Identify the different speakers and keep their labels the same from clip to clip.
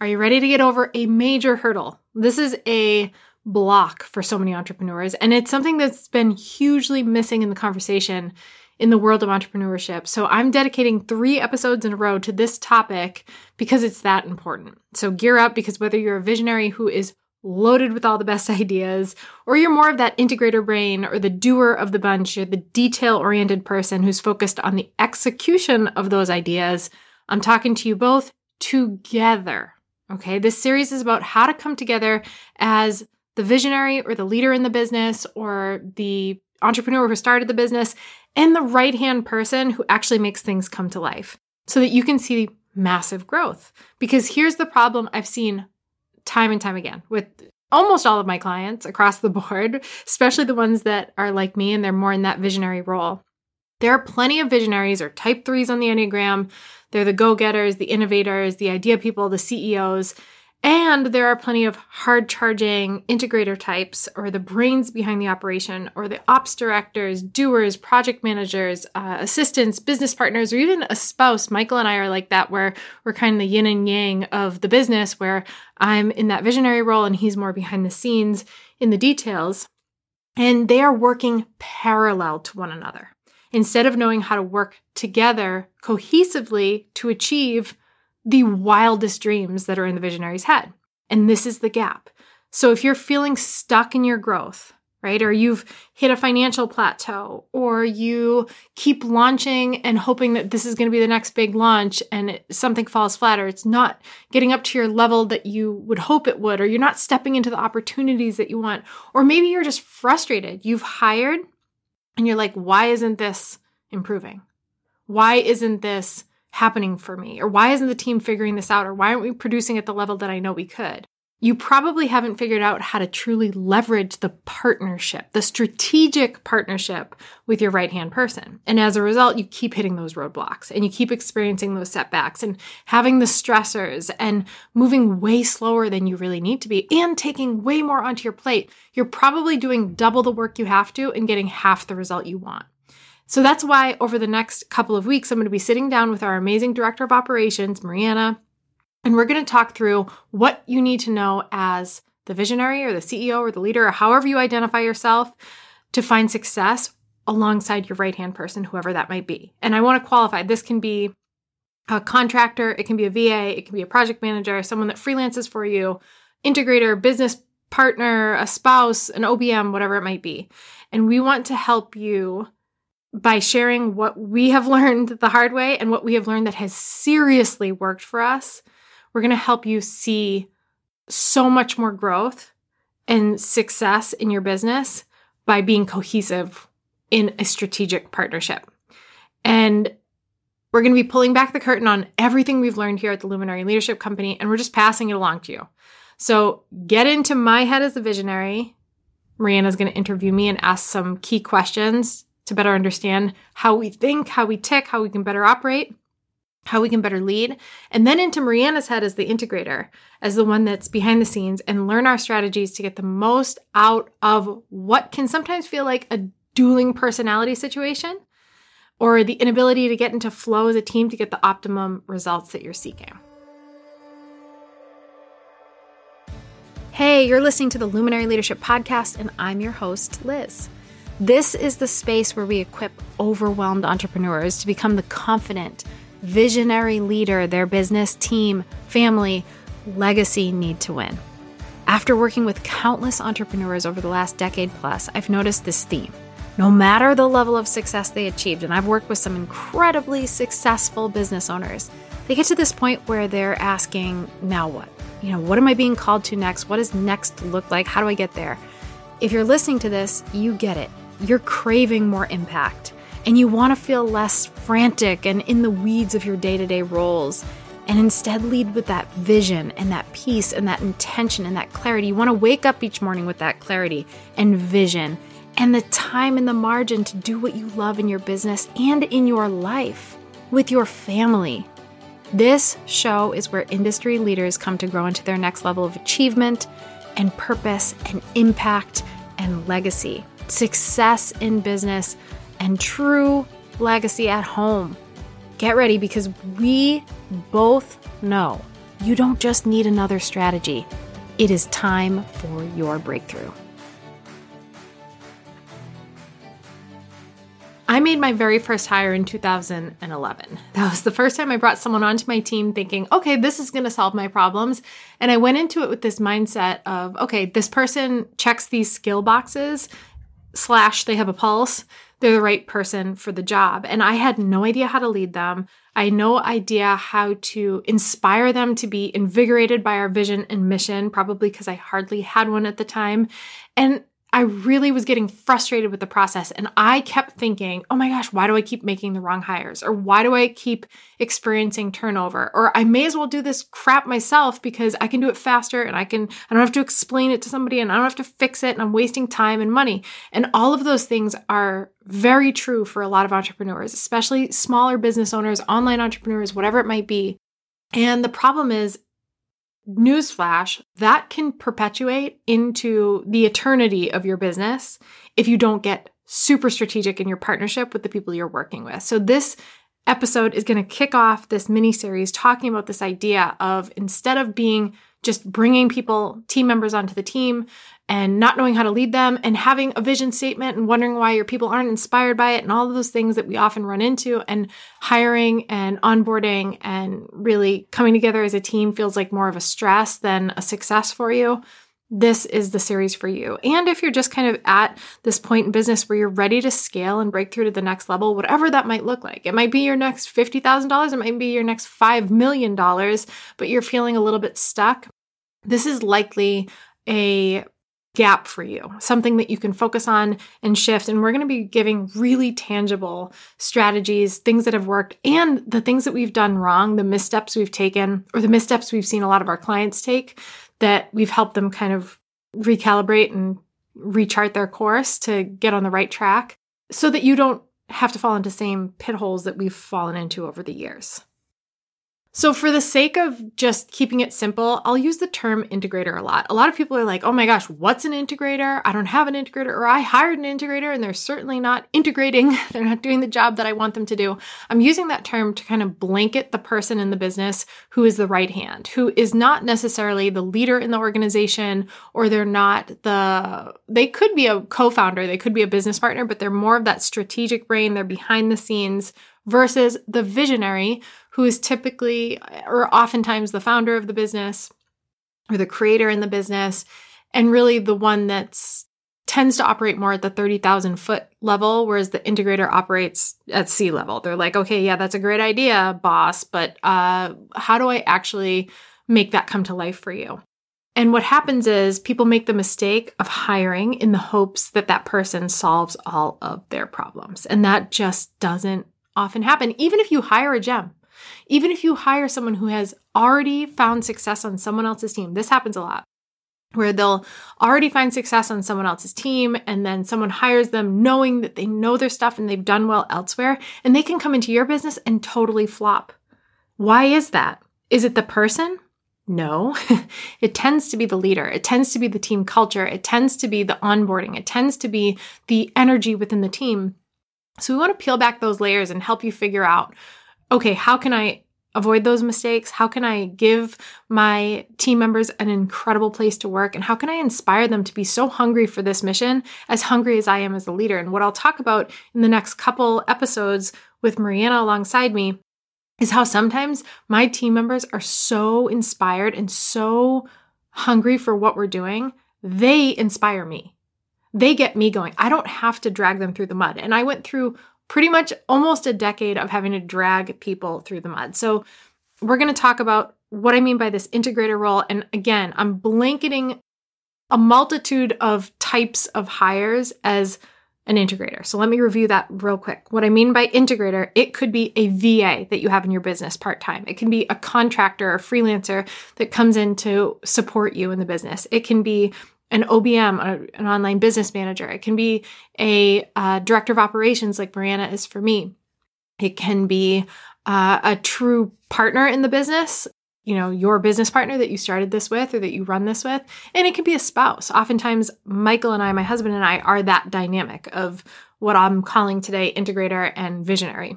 Speaker 1: Are you ready to get over a major hurdle? This is a block for so many entrepreneurs, and it's something that's been hugely missing in the conversation in the world of entrepreneurship. So I'm dedicating three episodes in a row to this topic because it's that important. So gear up because whether you're a visionary who is loaded with all the best ideas, or you're more of that integrator brain or the doer of the bunch, you're the detail oriented person who's focused on the execution of those ideas, I'm talking to you both together. Okay, this series is about how to come together as the visionary or the leader in the business or the entrepreneur who started the business and the right hand person who actually makes things come to life so that you can see massive growth. Because here's the problem I've seen time and time again with almost all of my clients across the board, especially the ones that are like me and they're more in that visionary role. There are plenty of visionaries or type threes on the Enneagram. They're the go getters, the innovators, the idea people, the CEOs. And there are plenty of hard charging integrator types, or the brains behind the operation, or the ops directors, doers, project managers, uh, assistants, business partners, or even a spouse. Michael and I are like that, where we're kind of the yin and yang of the business, where I'm in that visionary role and he's more behind the scenes in the details. And they are working parallel to one another instead of knowing how to work together cohesively to achieve the wildest dreams that are in the visionary's head. And this is the gap. So if you're feeling stuck in your growth, right, or you've hit a financial plateau, or you keep launching and hoping that this is going to be the next big launch and it, something falls flat, or it's not getting up to your level that you would hope it would, or you're not stepping into the opportunities that you want, or maybe you're just frustrated. You've hired and you're like, why isn't this improving? Why isn't this happening for me? Or why isn't the team figuring this out? Or why aren't we producing at the level that I know we could? You probably haven't figured out how to truly leverage the partnership, the strategic partnership with your right hand person. And as a result, you keep hitting those roadblocks and you keep experiencing those setbacks and having the stressors and moving way slower than you really need to be and taking way more onto your plate. You're probably doing double the work you have to and getting half the result you want. So that's why over the next couple of weeks, I'm going to be sitting down with our amazing director of operations, Mariana, and we're going to talk through what you need to know as the visionary or the CEO or the leader or however you identify yourself to find success alongside your right hand person, whoever that might be. And I want to qualify this can be a contractor, it can be a VA, it can be a project manager, someone that freelances for you, integrator, business partner, a spouse, an OBM, whatever it might be. And we want to help you by sharing what we have learned the hard way and what we have learned that has seriously worked for us, we're going to help you see so much more growth and success in your business by being cohesive in a strategic partnership. And we're going to be pulling back the curtain on everything we've learned here at the Luminary Leadership Company, and we're just passing it along to you. So get into my head as a visionary. Mariana's going to interview me and ask some key questions to better understand how we think, how we tick, how we can better operate, how we can better lead, and then into Mariana's head as the integrator, as the one that's behind the scenes, and learn our strategies to get the most out of what can sometimes feel like a dueling personality situation or the inability to get into flow as a team to get the optimum results that you're seeking. Hey, you're listening to the Luminary Leadership Podcast, and I'm your host, Liz. This is the space where we equip overwhelmed entrepreneurs to become the confident, visionary leader their business, team, family, legacy need to win. After working with countless entrepreneurs over the last decade plus, I've noticed this theme. No matter the level of success they achieved, and I've worked with some incredibly successful business owners, they get to this point where they're asking, now what? You know, what am I being called to next? What does next look like? How do I get there? If you're listening to this, you get it you're craving more impact and you want to feel less frantic and in the weeds of your day to day roles and instead lead with that vision and that peace and that intention and that clarity. You want to wake up each morning with that clarity and vision and the time and the margin to do what you love in your business and in your life with your family. This show is where industry leaders come to grow into their next level of achievement and purpose and impact and legacy success in business, and true legacy at home. Get ready because we both know you don't just need another strategy. It is time for your breakthrough. I made my very first hire in 2011. That was the first time I brought someone onto my team thinking, okay, this is going to solve my problems. And I went into it with this mindset of, okay, this person checks these skill boxes, slash, they have a pulse. They're the right person for the job. And I had no idea how to lead them. I had no idea how to inspire them to be invigorated by our vision and mission, probably because I hardly had one at the time. And I really was getting frustrated with the process. And I kept thinking, oh my gosh, why do I keep making the wrong hires? Or why do I keep experiencing turnover? Or I may as well do this crap myself because I can do it faster and I can, I don't have to explain it to somebody and I don't have to fix it and I'm wasting time and money. And all of those things are very true for a lot of entrepreneurs, especially smaller business owners, online entrepreneurs, whatever it might be. And the problem is, newsflash, that can perpetuate into the eternity of your business if you don't get super strategic in your partnership with the people you're working with. So this episode is going to kick off this mini series talking about this idea of instead of being just bringing people, team members onto the team and not knowing how to lead them and having a vision statement and wondering why your people aren't inspired by it and all of those things that we often run into and hiring and onboarding and really coming together as a team feels like more of a stress than a success for you this is the series for you. And if you're just kind of at this point in business where you're ready to scale and break through to the next level, whatever that might look like, it might be your next $50,000, it might be your next $5 million, but you're feeling a little bit stuck, this is likely a gap for you, something that you can focus on and shift. And we're going to be giving really tangible strategies, things that have worked, and the things that we've done wrong, the missteps we've taken, or the missteps we've seen a lot of our clients take that we've helped them kind of recalibrate and rechart their course to get on the right track so that you don't have to fall into same pit holes that we've fallen into over the years. So, for the sake of just keeping it simple, I'll use the term integrator a lot. A lot of people are like, oh my gosh, what's an integrator? I don't have an integrator, or I hired an integrator and they're certainly not integrating. they're not doing the job that I want them to do. I'm using that term to kind of blanket the person in the business who is the right hand, who is not necessarily the leader in the organization, or they're not the, they could be a co founder, they could be a business partner, but they're more of that strategic brain, they're behind the scenes versus the visionary who is typically or oftentimes the founder of the business or the creator in the business and really the one that's tends to operate more at the 30,000 foot level, whereas the integrator operates at sea level. They're like, okay, yeah, that's a great idea, boss, but uh, how do I actually make that come to life for you? And what happens is people make the mistake of hiring in the hopes that that person solves all of their problems. And that just doesn't often happen, even if you hire a gem. Even if you hire someone who has already found success on someone else's team, this happens a lot where they'll already find success on someone else's team and then someone hires them knowing that they know their stuff and they've done well elsewhere and they can come into your business and totally flop. Why is that? Is it the person? No, it tends to be the leader. It tends to be the team culture. It tends to be the onboarding. It tends to be the energy within the team. So we want to peel back those layers and help you figure out okay, how can I avoid those mistakes? How can I give my team members an incredible place to work? And how can I inspire them to be so hungry for this mission, as hungry as I am as a leader? And what I'll talk about in the next couple episodes with Mariana alongside me is how sometimes my team members are so inspired and so hungry for what we're doing, they inspire me. They get me going. I don't have to drag them through the mud. And I went through pretty much almost a decade of having to drag people through the mud. So, we're going to talk about what I mean by this integrator role. And again, I'm blanketing a multitude of types of hires as an integrator. So let me review that real quick. What I mean by integrator, it could be a VA that you have in your business part time. It can be a contractor or freelancer that comes in to support you in the business. It can be an OBM, a, an online business manager. It can be a uh, director of operations like Mariana is for me. It can be uh, a true partner in the business, you know, your business partner that you started this with or that you run this with. And it can be a spouse. Oftentimes, Michael and I, my husband and I, are that dynamic of what I'm calling today integrator and visionary.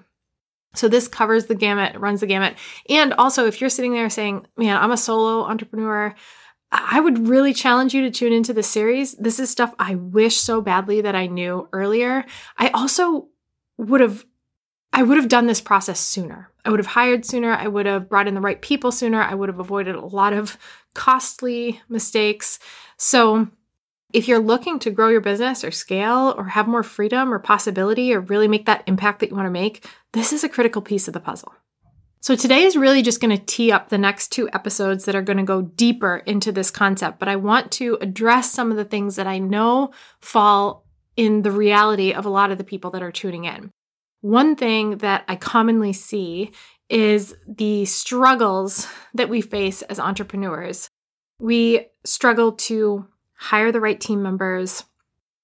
Speaker 1: So this covers the gamut, runs the gamut. And also, if you're sitting there saying, man, I'm a solo entrepreneur, I would really challenge you to tune into the series. This is stuff I wish so badly that I knew earlier. I also would have I would have done this process sooner. I would have hired sooner. I would have brought in the right people sooner. I would have avoided a lot of costly mistakes. So, if you're looking to grow your business or scale or have more freedom or possibility or really make that impact that you want to make, this is a critical piece of the puzzle. So today is really just going to tee up the next two episodes that are going to go deeper into this concept, but I want to address some of the things that I know fall in the reality of a lot of the people that are tuning in. One thing that I commonly see is the struggles that we face as entrepreneurs. We struggle to hire the right team members,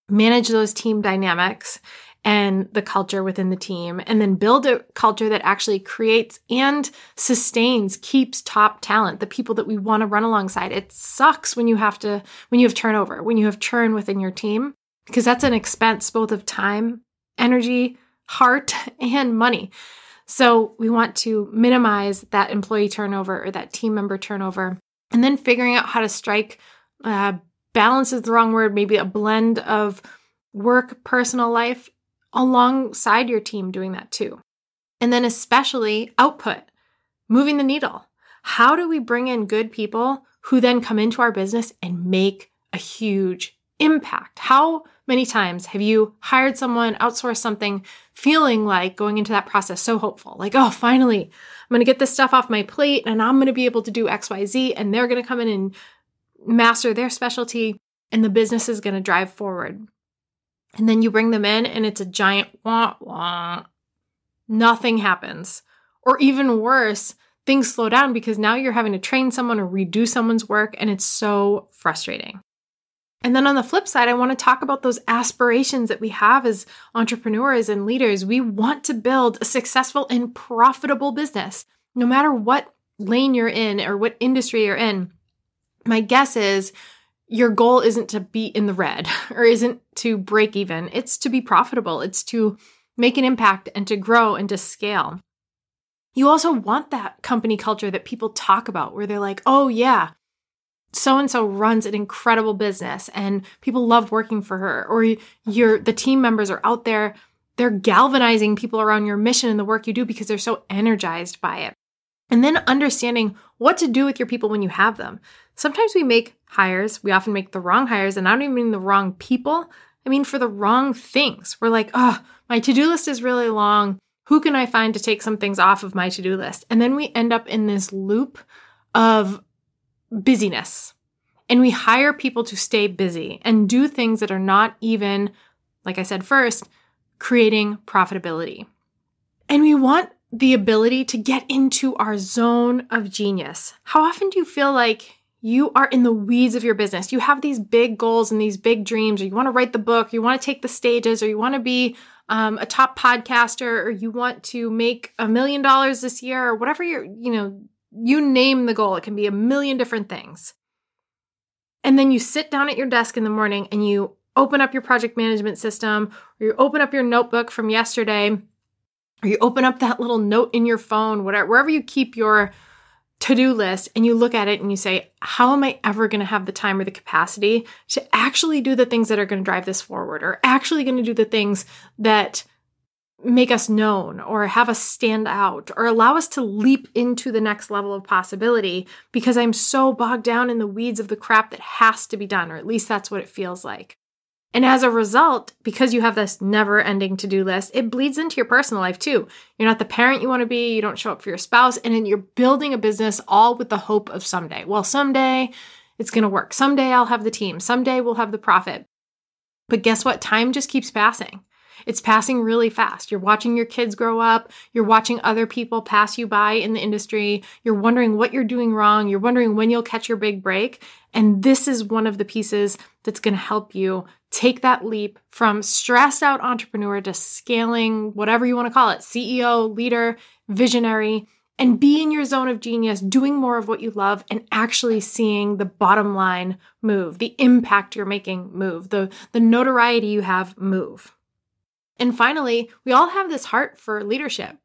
Speaker 1: manage those team dynamics and the culture within the team, and then build a culture that actually creates and sustains, keeps top talent, the people that we want to run alongside. It sucks when you have to, when you have turnover, when you have churn within your team, because that's an expense both of time, energy, heart, and money. So we want to minimize that employee turnover or that team member turnover. And then figuring out how to strike uh, balance is the wrong word, maybe a blend of work, personal life alongside your team doing that too. And then, especially output, moving the needle. How do we bring in good people who then come into our business and make a huge impact? How many times have you hired someone, outsourced something, feeling like going into that process so hopeful? Like, oh, finally, I'm going to get this stuff off my plate and I'm going to be able to do XYZ and they're going to come in and master their specialty and the business is going to drive forward. And then you bring them in and it's a giant wah wah. Nothing happens. Or even worse, things slow down because now you're having to train someone or redo someone's work and it's so frustrating. And then on the flip side, I want to talk about those aspirations that we have as entrepreneurs and leaders. We want to build a successful and profitable business, no matter what lane you're in or what industry you're in. My guess is your goal isn't to be in the red or isn't to break even, it's to be profitable, it's to make an impact and to grow and to scale. You also want that company culture that people talk about where they're like, oh, yeah, so and so runs an incredible business and people love working for her or your the team members are out there. They're galvanizing people around your mission and the work you do because they're so energized by it. And then understanding what to do with your people when you have them. Sometimes we make hires we often make the wrong hires and i don't even mean the wrong people i mean for the wrong things we're like oh my to-do list is really long who can i find to take some things off of my to-do list and then we end up in this loop of busyness. And we hire people to stay busy and do things that are not even, like I said first, creating profitability. And we want the ability to get into our zone of genius. How often do you feel like you are in the weeds of your business? You have these big goals and these big dreams, or you want to write the book, you want to take the stages, or you want to be um, a top podcaster, or you want to make a million dollars this year, or whatever your you know you name the goal, it can be a million different things. And then you sit down at your desk in the morning and you open up your project management system, or you open up your notebook from yesterday, or you open up that little note in your phone, whatever, wherever you keep your to do list, and you look at it and you say, How am I ever going to have the time or the capacity to actually do the things that are going to drive this forward, or actually going to do the things that make us known or have us stand out or allow us to leap into the next level of possibility because I'm so bogged down in the weeds of the crap that has to be done, or at least that's what it feels like. And as a result, because you have this never ending to do list, it bleeds into your personal life too. You're not the parent you want to be, you don't show up for your spouse, and then you're building a business all with the hope of someday. Well, someday it's going to work. Someday I'll have the team. Someday we'll have the profit. But guess what? Time just keeps passing. It's passing really fast. You're watching your kids grow up. You're watching other people pass you by in the industry. You're wondering what you're doing wrong. You're wondering when you'll catch your big break. And this is one of the pieces that's going to help you take that leap from stressed out entrepreneur to scaling, whatever you want to call it CEO, leader, visionary, and be in your zone of genius, doing more of what you love and actually seeing the bottom line move, the impact you're making move, the, the notoriety you have move. And finally, we all have this heart for leadership.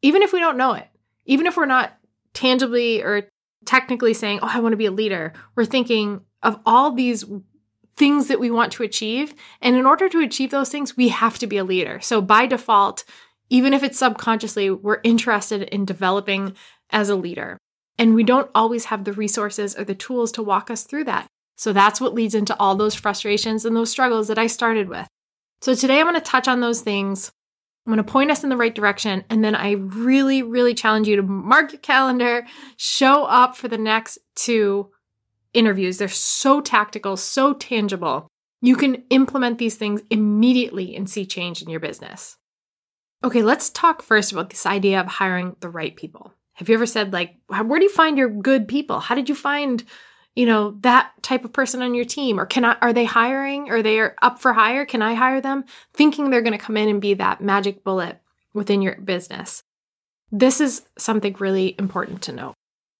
Speaker 1: even if we don't know it, even if we're not tangibly or technically saying, Oh, I want to be a leader, we're thinking of all these things that we want to achieve. And in order to achieve those things, we have to be a leader. So by default, even if it's subconsciously, we're interested in developing as a leader. And we don't always have the resources or the tools to walk us through that. So that's what leads into all those frustrations and those struggles that I started with. So today I'm going to touch on those things. I'm going to point us in the right direction. And then I really, really challenge you to mark your calendar, show up for the next two interviews. They're so tactical, so tangible. You can implement these things immediately and see change in your business. Okay, let's talk first about this idea of hiring the right people. Have you ever said, like, where do you find your good people? How did you find, you know, that type of person on your team? Or can I, are they hiring? Are they up for hire? Can I hire them? Thinking they're going to come in and be that magic bullet within your business. This is something really important to know.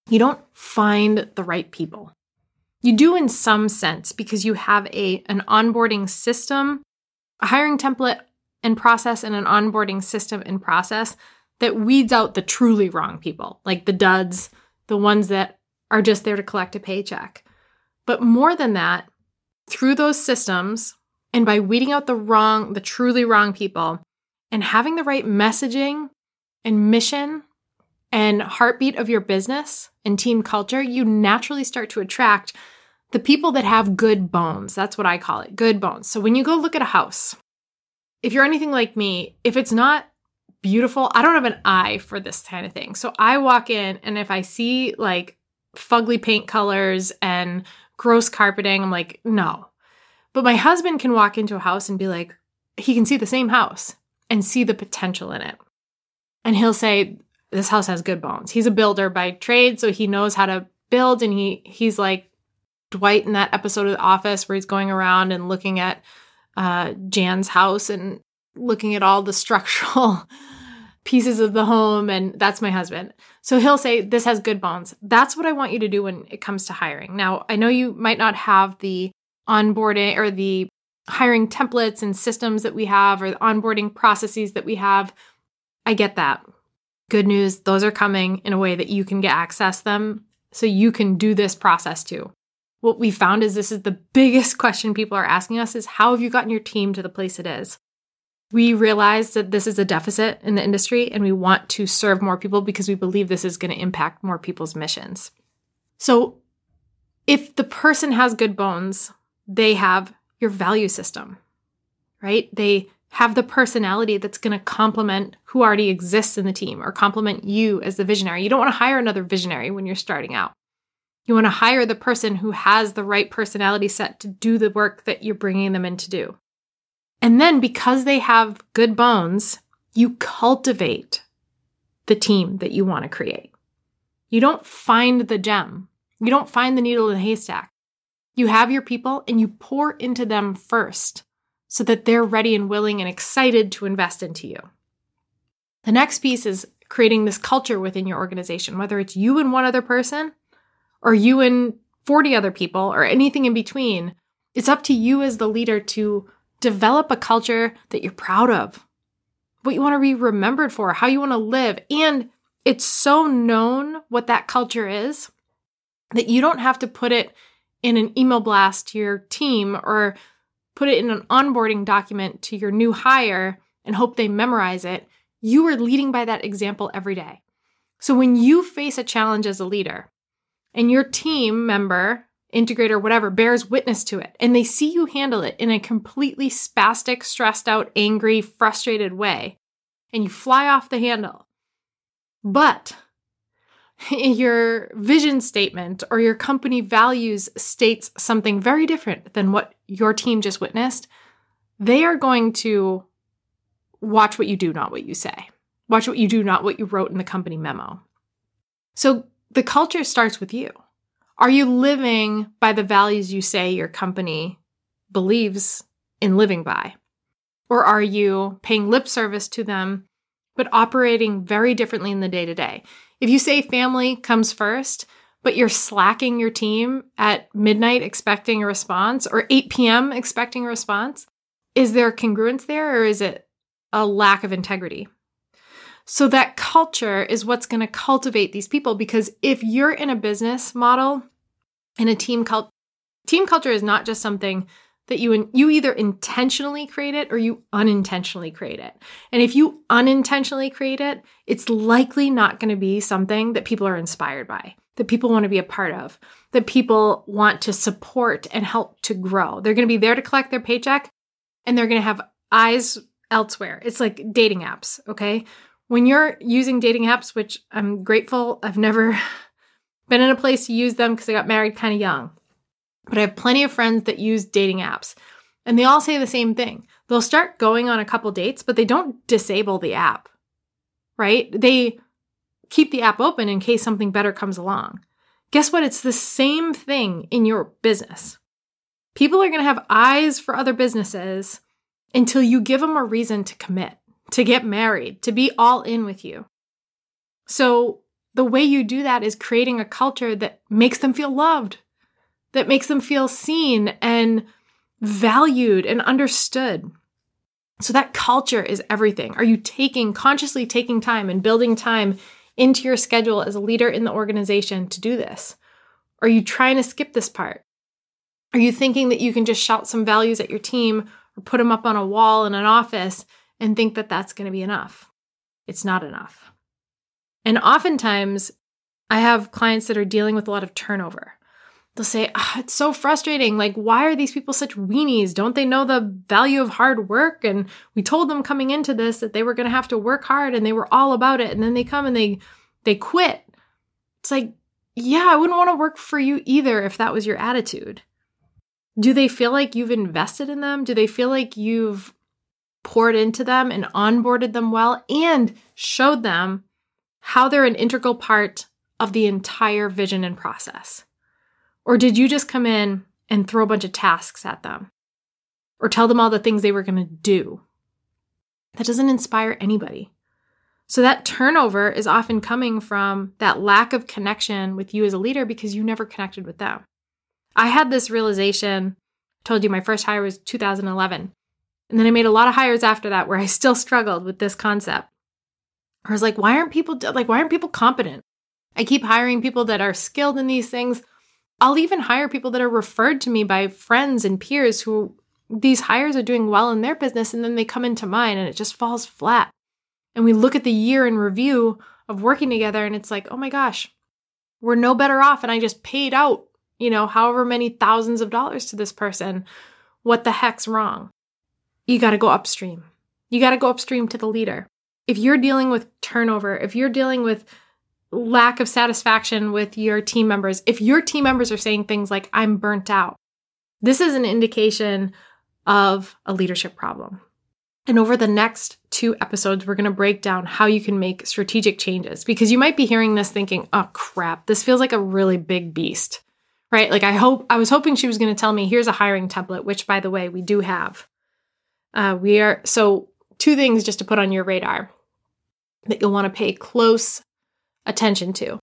Speaker 1: You don't find the right people. You do in some sense because you have a an onboarding system, a hiring template and process and an onboarding system and process that weeds out the truly wrong people, like the duds, the ones that are just there to collect a paycheck. But more than that, through those systems and by weeding out the wrong, the truly wrong people and having the right messaging and mission and heartbeat of your business and team culture, you naturally start to attract the people that have good bones. That's what I call it good bones. So when you go look at a house, if you're anything like me, if it's not beautiful, I don't have an eye for this kind of thing. So I walk in and if I see like fugly paint colors and gross carpeting, I'm like, no. But my husband can walk into a house and be like, he can see the same house and see the potential in it. And he'll say, this house has good bones. He's a builder by trade, so he knows how to build and he he's like Dwight in that episode of The Office where he's going around and looking at uh, Jan's house and looking at all the structural pieces of the home. And that's my husband. So he'll say, This has good bones. That's what I want you to do when it comes to hiring. Now, I know you might not have the onboarding or the hiring templates and systems that we have or the onboarding processes that we have. I get that. Good news, those are coming in a way that you can get access them so you can do this process too what we found is this is the biggest question people are asking us is how have you gotten your team to the place it is? We realized that this is a deficit in the industry and we want to serve more people because we believe this is going to impact more people's missions. So if the person has good bones, they have your value system, right? They have the personality that's going to complement who already exists in the team or complement you as the visionary. You don't want to hire another visionary when you're starting out. You want to hire the person who has the right personality set to do the work that you're bringing them in to do. And then because they have good bones, you cultivate the team that you want to create. You don't find the gem. You don't find the needle in the haystack. You have your people and you pour into them first so that they're ready and willing and excited to invest into you. The next piece is creating this culture within your organization, whether it's you and one other person or you and 40 other people or anything in between. It's up to you as the leader to develop a culture that you're proud of, what you want to be remembered for, how you want to live. And it's so known what that culture is that you don't have to put it in an email blast to your team or put it in an onboarding document to your new hire and hope they memorize it. You are leading by that example every day. So when you face a challenge as a leader, and your team member, integrator, whatever, bears witness to it, and they see you handle it in a completely spastic, stressed out, angry, frustrated way, and you fly off the handle. But your vision statement or your company values states something very different than what your team just witnessed, they are going to watch what you do, not what you say. Watch what you do, not what you wrote in the company memo. So the culture starts with you. Are you living by the values you say your company believes in living by? Or are you paying lip service to them, but operating very differently in the day to day? If you say family comes first, but you're slacking your team at midnight expecting a response or 8 p.m. expecting a response, is there congruence there or is it a lack of integrity? So that culture is what's going to cultivate these people because if you're in a business model in a team cult team culture is not just something that you you either intentionally create it or you unintentionally create it. And if you unintentionally create it, it's likely not going to be something that people are inspired by, that people want to be a part of, that people want to support and help to grow. They're going to be there to collect their paycheck and they're going to have eyes elsewhere. It's like dating apps, okay? When you're using dating apps, which I'm grateful I've never been in a place to use them because I got married kind of young. But I have plenty of friends that use dating apps, and they all say the same thing. They'll start going on a couple dates, but they don't disable the app, right? They keep the app open in case something better comes along. Guess what? It's the same thing in your business. People are going to have eyes for other businesses until you give them a reason to commit, to get married, to be all in with you. So, the way you do that is creating a culture that makes them feel loved, that makes them feel seen and valued and understood. So that culture is everything. Are you taking consciously taking time and building time into your schedule as a leader in the organization to do this? Are you trying to skip this part? Are you thinking that you can just shout some values at your team or put them up on a wall in an office and think that that's going to be enough? It's not enough. And oftentimes, I have clients that are dealing with a lot of turnover they'll say, oh, It's so frustrating. Like, why are these people such weenies? Don't they know the value of hard work? And we told them coming into this that they were going to have to work hard and they were all about it. And then they come and they, they quit. It's like, yeah, I wouldn't want to work for you either if that was your attitude. Do they feel like you've invested in them? Do they feel like you've poured into them and onboarded them well and showed them how they're an integral part of the entire vision and process? Or did you just come in and throw a bunch of tasks at them? Or tell them all the things they were going to do? That doesn't inspire anybody. So that turnover is often coming from that lack of connection with you as a leader because you never connected with them. I had this realization, told you my first hire was 2011. And then I made a lot of hires after that where I still struggled with this concept. I was like, why aren't people like why aren't people competent? I keep hiring people that are skilled in these things, I'll even hire people that are referred to me by friends and peers who these hires are doing well in their business and then they come into mine and it just falls flat. And we look at the year in review of working together and it's like, oh my gosh, we're no better off. And I just paid out, you know, however many thousands of dollars to this person. What the heck's wrong? You got to go upstream. You got to go upstream to the leader. If you're dealing with turnover, if you're dealing with lack of satisfaction with your team members, if your team members are saying things like, I'm burnt out, this is an indication of a leadership problem. And over the next two episodes, we're going to break down how you can make strategic changes because you might be hearing this thinking, oh crap, this feels like a really big beast, right? Like I hope, I was hoping she was going to tell me, here's a hiring template, which by the way, we do have. Uh, we are, so two things just to put on your radar that you'll want to pay close attention to.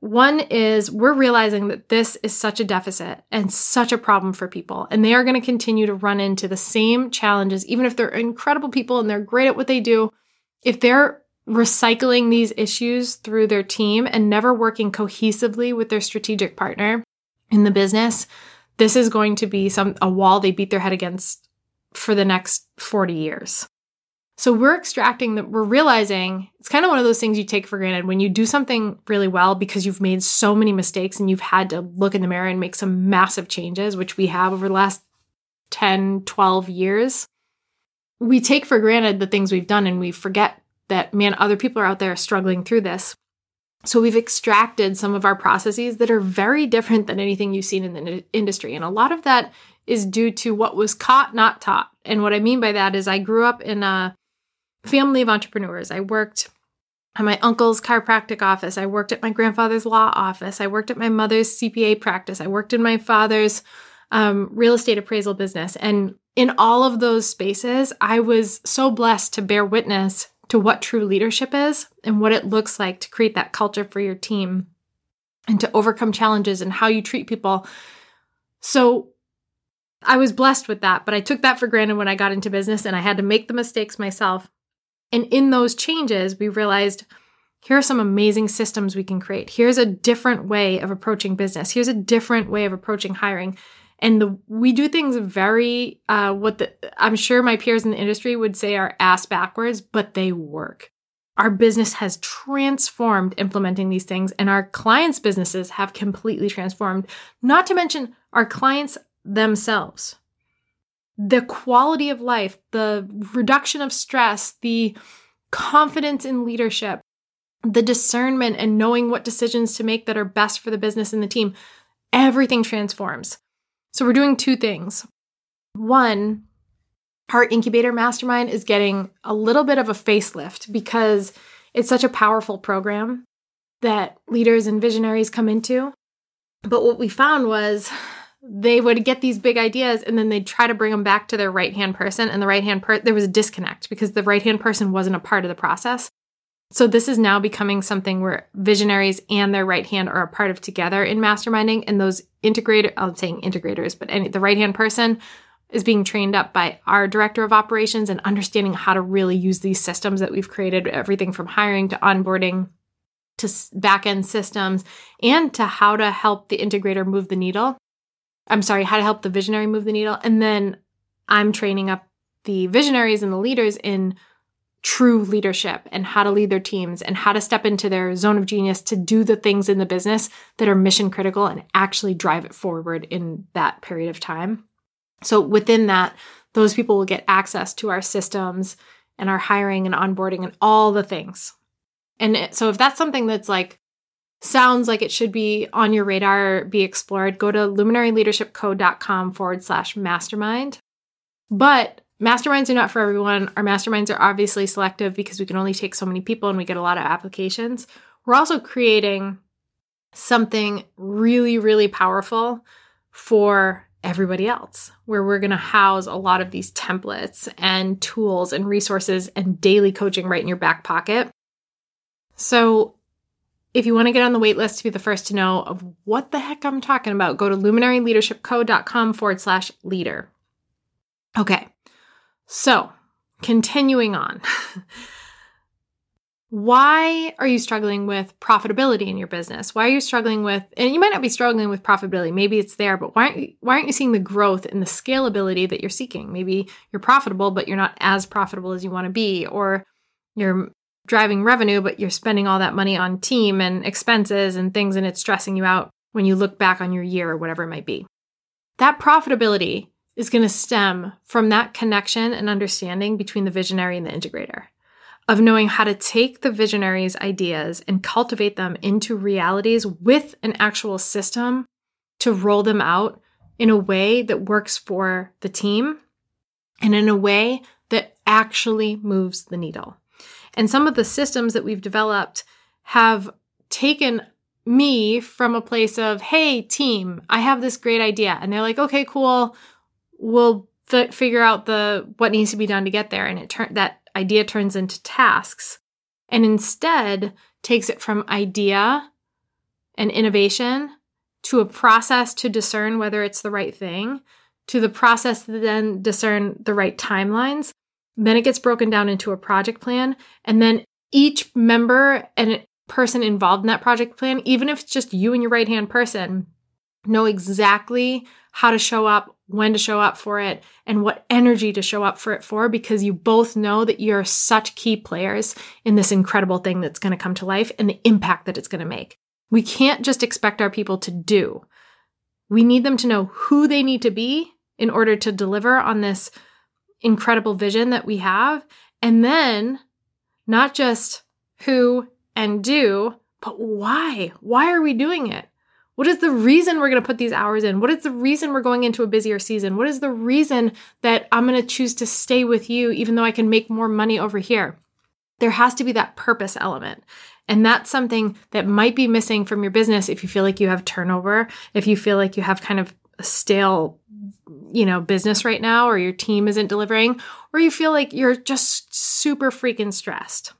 Speaker 1: One is we're realizing that this is such a deficit and such a problem for people, and they are going to continue to run into the same challenges, even if they're incredible people and they're great at what they do. If they're recycling these issues through their team and never working cohesively with their strategic partner in the business, this is going to be some a wall they beat their head against for the next 40 years. So we're extracting that we're realizing it's kind of one of those things you take for granted when you do something really well because you've made so many mistakes and you've had to look in the mirror and make some massive changes, which we have over the last 10, 12 years. We take for granted the things we've done and we forget that, man, other people are out there struggling through this. So we've extracted some of our processes that are very different than anything you've seen in the industry. And a lot of that is due to what was caught, not taught. And what I mean by that is I grew up in a family of entrepreneurs. I worked at my uncle's chiropractic office. I worked at my grandfather's law office. I worked at my mother's CPA practice. I worked in my father's um, real estate appraisal business. And in all of those spaces, I was so blessed to bear witness to what true leadership is and what it looks like to create that culture for your team and to overcome challenges and how you treat people. So I was blessed with that, but I took that for granted when I got into business and I had to make the mistakes myself And in those changes, we realized here are some amazing systems we can create. Here's a different way of approaching business. Here's a different way of approaching hiring. And the, we do things very, uh, what the, I'm sure my peers in the industry would say are ass backwards, but they work. Our business has transformed implementing these things, and our clients' businesses have completely transformed, not to mention our clients themselves. The quality of life, the reduction of stress, the confidence in leadership, the discernment and knowing what decisions to make that are best for the business and the team, everything transforms. So we're doing two things. One, our incubator mastermind is getting a little bit of a facelift because it's such a powerful program that leaders and visionaries come into. But what we found was they would get these big ideas and then they'd try to bring them back to their right hand person and the right hand per- there was a disconnect because the right hand person wasn't a part of the process so this is now becoming something where visionaries and their right hand are a part of together in masterminding, and those integrator, I'm saying integrators, but any, the right hand person is being trained up by our director of operations and understanding how to really use these systems that we've created, everything from hiring to onboarding to back end systems, and to how to help the integrator move the needle. I'm sorry, how to help the visionary move the needle, and then I'm training up the visionaries and the leaders in true leadership and how to lead their teams and how to step into their zone of genius to do the things in the business that are mission critical and actually drive it forward in that period of time. So within that, those people will get access to our systems and our hiring and onboarding and all the things. And so if that's something that's like sounds like it should be on your radar, be explored, go to luminaryleadershipco.com forward slash mastermind. But Masterminds are not for everyone. Our masterminds are obviously selective because we can only take so many people and we get a lot of applications. We're also creating something really, really powerful for everybody else, where we're going to house a lot of these templates and tools and resources and daily coaching right in your back pocket. So, if you want to get on the wait list to be the first to know of what the heck I'm talking about, go to luminaryleadershipco.com forward slash leader. Okay, so, continuing on. why are you struggling with profitability in your business? Why are you struggling with and you might not be struggling with profitability, maybe it's there, but why aren't you, why aren't you seeing the growth and the scalability that you're seeking? Maybe you're profitable but you're not as profitable as you want to be or you're driving revenue but you're spending all that money on team and expenses and things and it's stressing you out when you look back on your year or whatever it might be. That profitability is going to stem from that connection and understanding between the visionary and the integrator, of knowing how to take the visionary's ideas and cultivate them into realities with an actual system to roll them out in a way that works for the team and in a way that actually moves the needle. And some of the systems that we've developed have taken me from a place of, hey, team, I have this great idea. And they're like, okay, cool. We'll f- figure out the what needs to be done to get there. And it that idea turns into tasks. And instead takes it from idea and innovation to a process to discern whether it's the right thing to the process to then discern the right timelines then it gets broken down into a project plan and then each member and person involved in that project plan even if it's just you and your right hand person know exactly how to show up when to show up for it, and what energy to show up for it for, because you both know that you're such key players in this incredible thing that's going to come to life and the impact that it's going to make. We can't just expect our people to do. We need them to know who they need to be in order to deliver on this incredible vision that we have. And then not just who and do, but why? Why are we doing it? What is the reason we're going to put these hours in? What is the reason we're going into a busier season? What is the reason that I'm going to choose to stay with you even though I can make more money over here? There has to be that purpose element. And that's something that might be missing from your business if you feel like you have turnover, if you feel like you have kind of a stale, you know, business right now or your team isn't delivering, or you feel like you're just super freaking stressed.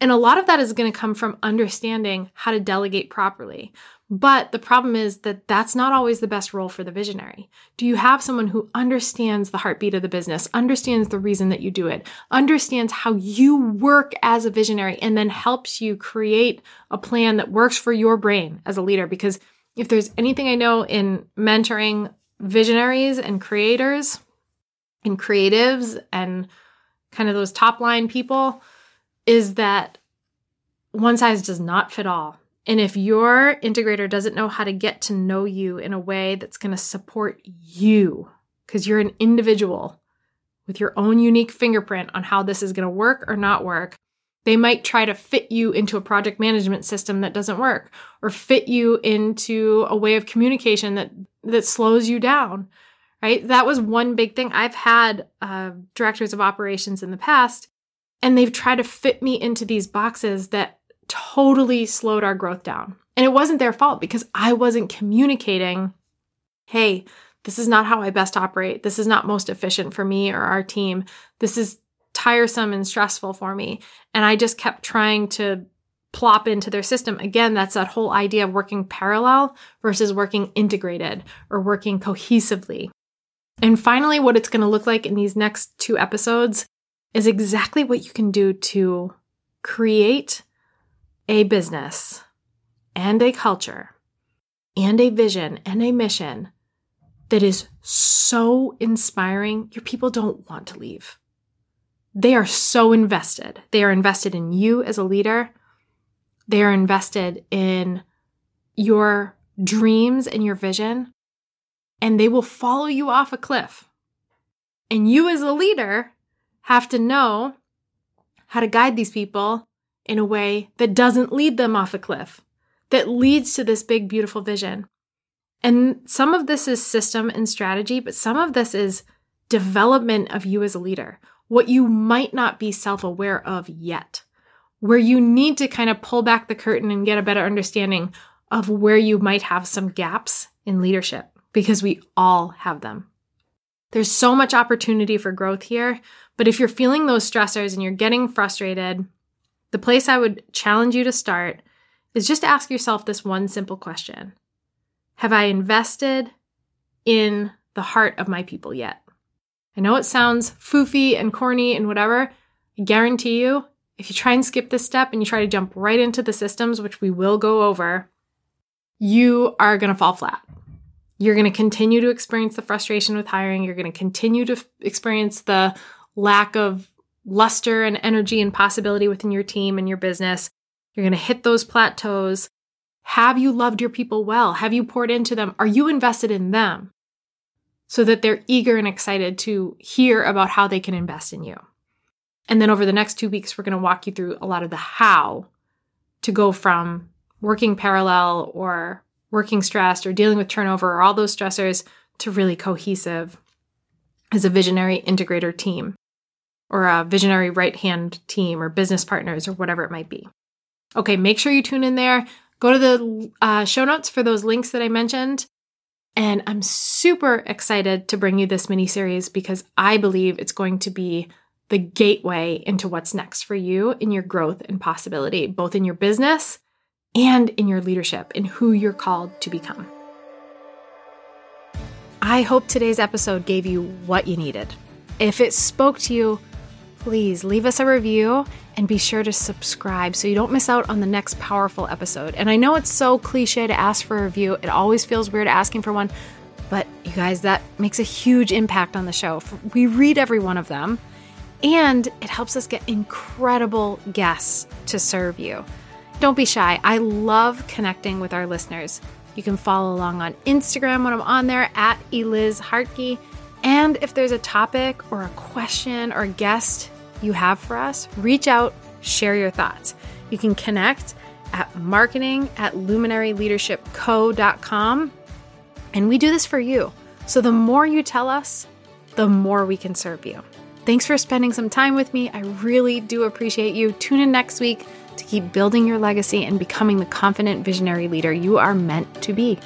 Speaker 1: And a lot of that is going to come from understanding how to delegate properly, But the problem is that that's not always the best role for the visionary. Do you have someone who understands the heartbeat of the business, understands the reason that you do it, understands how you work as a visionary, and then helps you create a plan that works for your brain as a leader? Because if there's anything I know in mentoring visionaries and creators and creatives and kind of those top line people, is that one size does not fit all. And if your integrator doesn't know how to get to know you in a way that's going to support you, because you're an individual with your own unique fingerprint on how this is going to work or not work, they might try to fit you into a project management system that doesn't work or fit you into a way of communication that that slows you down right that was one big thing i've had uh, directors of operations in the past and they've tried to fit me into these boxes that totally slowed our growth down. And it wasn't their fault because I wasn't communicating, hey, this is not how I best operate. This is not most efficient for me or our team. This is tiresome and stressful for me. And I just kept trying to plop into their system. Again, that's that whole idea of working parallel versus working integrated or working cohesively. And finally, what it's going to look like in these next two episodes is exactly what you can do to create a business and a culture and a vision and a mission that is so inspiring, your people don't want to leave. They are so invested. They are invested in you as a leader. They are invested in your dreams and your vision, and they will follow you off a cliff. And you, as a leader, have to know how to guide these people in a way that doesn't lead them off a cliff, that leads to this big, beautiful vision. And some of this is system and strategy, but some of this is development of you as a leader, what you might not be self aware of yet, where you need to kind of pull back the curtain and get a better understanding of where you might have some gaps in leadership, because we all have them. There's so much opportunity for growth here, but if you're feeling those stressors and you're getting frustrated, the place I would challenge you to start is just ask yourself this one simple question Have I invested in the heart of my people yet? I know it sounds foofy and corny and whatever. I guarantee you, if you try and skip this step and you try to jump right into the systems, which we will go over, you are going to fall flat. You're going to continue to experience the frustration with hiring. You're going to continue to experience the lack of luster and energy and possibility within your team and your business. You're going to hit those plateaus. Have you loved your people well? Have you poured into them? Are you invested in them so that they're eager and excited to hear about how they can invest in you? And then over the next two weeks, we're going to walk you through a lot of the how to go from working parallel or working stressed or dealing with turnover or all those stressors to really cohesive as a visionary integrator team or a visionary right hand team or business partners or whatever it might be. Okay, make sure you tune in there. Go to the uh, show notes for those links that I mentioned. And I'm super excited to bring you this mini series because I believe it's going to be the gateway into what's next for you in your growth and possibility, both in your business and in your leadership and who you're called to become. I hope today's episode gave you what you needed. If it spoke to you, please leave us a review and be sure to subscribe so you don't miss out on the next powerful episode. And I know it's so cliche to ask for a review, it always feels weird asking for one, but you guys, that makes a huge impact on the show. We read every one of them, and it helps us get incredible guests to serve you. Don't be shy. I love connecting with our listeners. You can follow along on Instagram when I'm on there at Eliz Hartke. And if there's a topic or a question or a guest you have for us, reach out, share your thoughts. You can connect at marketing at luminaryleadershipco.com. And we do this for you. So the more you tell us, the more we can serve you. Thanks for spending some time with me. I really do appreciate you. Tune in next week to keep building your legacy and becoming the confident visionary leader you are meant to be.